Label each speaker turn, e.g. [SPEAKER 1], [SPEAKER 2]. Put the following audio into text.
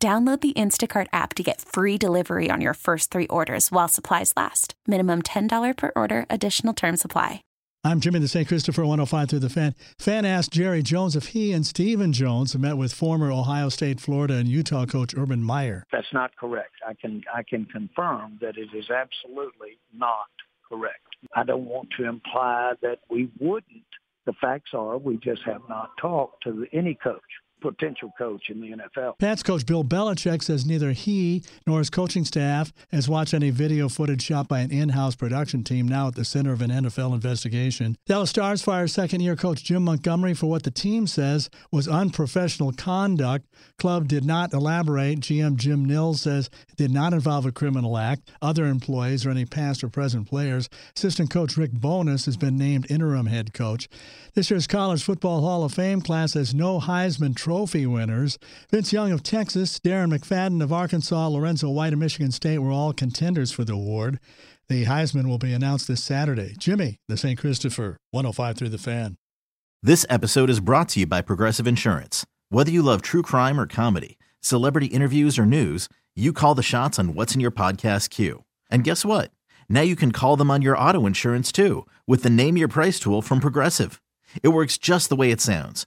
[SPEAKER 1] Download the Instacart app to get free delivery on your first three orders while supplies last. Minimum $10 per order, additional term supply.
[SPEAKER 2] I'm Jimmy the St. Christopher 105 through the fan. Fan asked Jerry Jones if he and Stephen Jones met with former Ohio State, Florida, and Utah coach Urban Meyer.
[SPEAKER 3] That's not correct. I can I can confirm that it is absolutely not correct. I don't want to imply that we wouldn't. The facts are we just have not talked to any coach potential coach in the NFL.
[SPEAKER 2] Pats coach Bill Belichick says neither he nor his coaching staff has watched any video footage shot by an in-house production team now at the center of an NFL investigation. Dallas Stars fires second-year coach Jim Montgomery for what the team says was unprofessional conduct. Club did not elaborate. GM Jim Nills says it did not involve a criminal act. Other employees or any past or present players. Assistant coach Rick Bowness has been named interim head coach. This year's College Football Hall of Fame class has no Heisman Trophy winners. Vince Young of Texas, Darren McFadden of Arkansas, Lorenzo White of Michigan State were all contenders for the award. The Heisman will be announced this Saturday. Jimmy, the St. Christopher, 105 through the fan.
[SPEAKER 4] This episode is brought to you by Progressive Insurance. Whether you love true crime or comedy, celebrity interviews or news, you call the shots on what's in your podcast queue. And guess what? Now you can call them on your auto insurance too with the Name Your Price tool from Progressive. It works just the way it sounds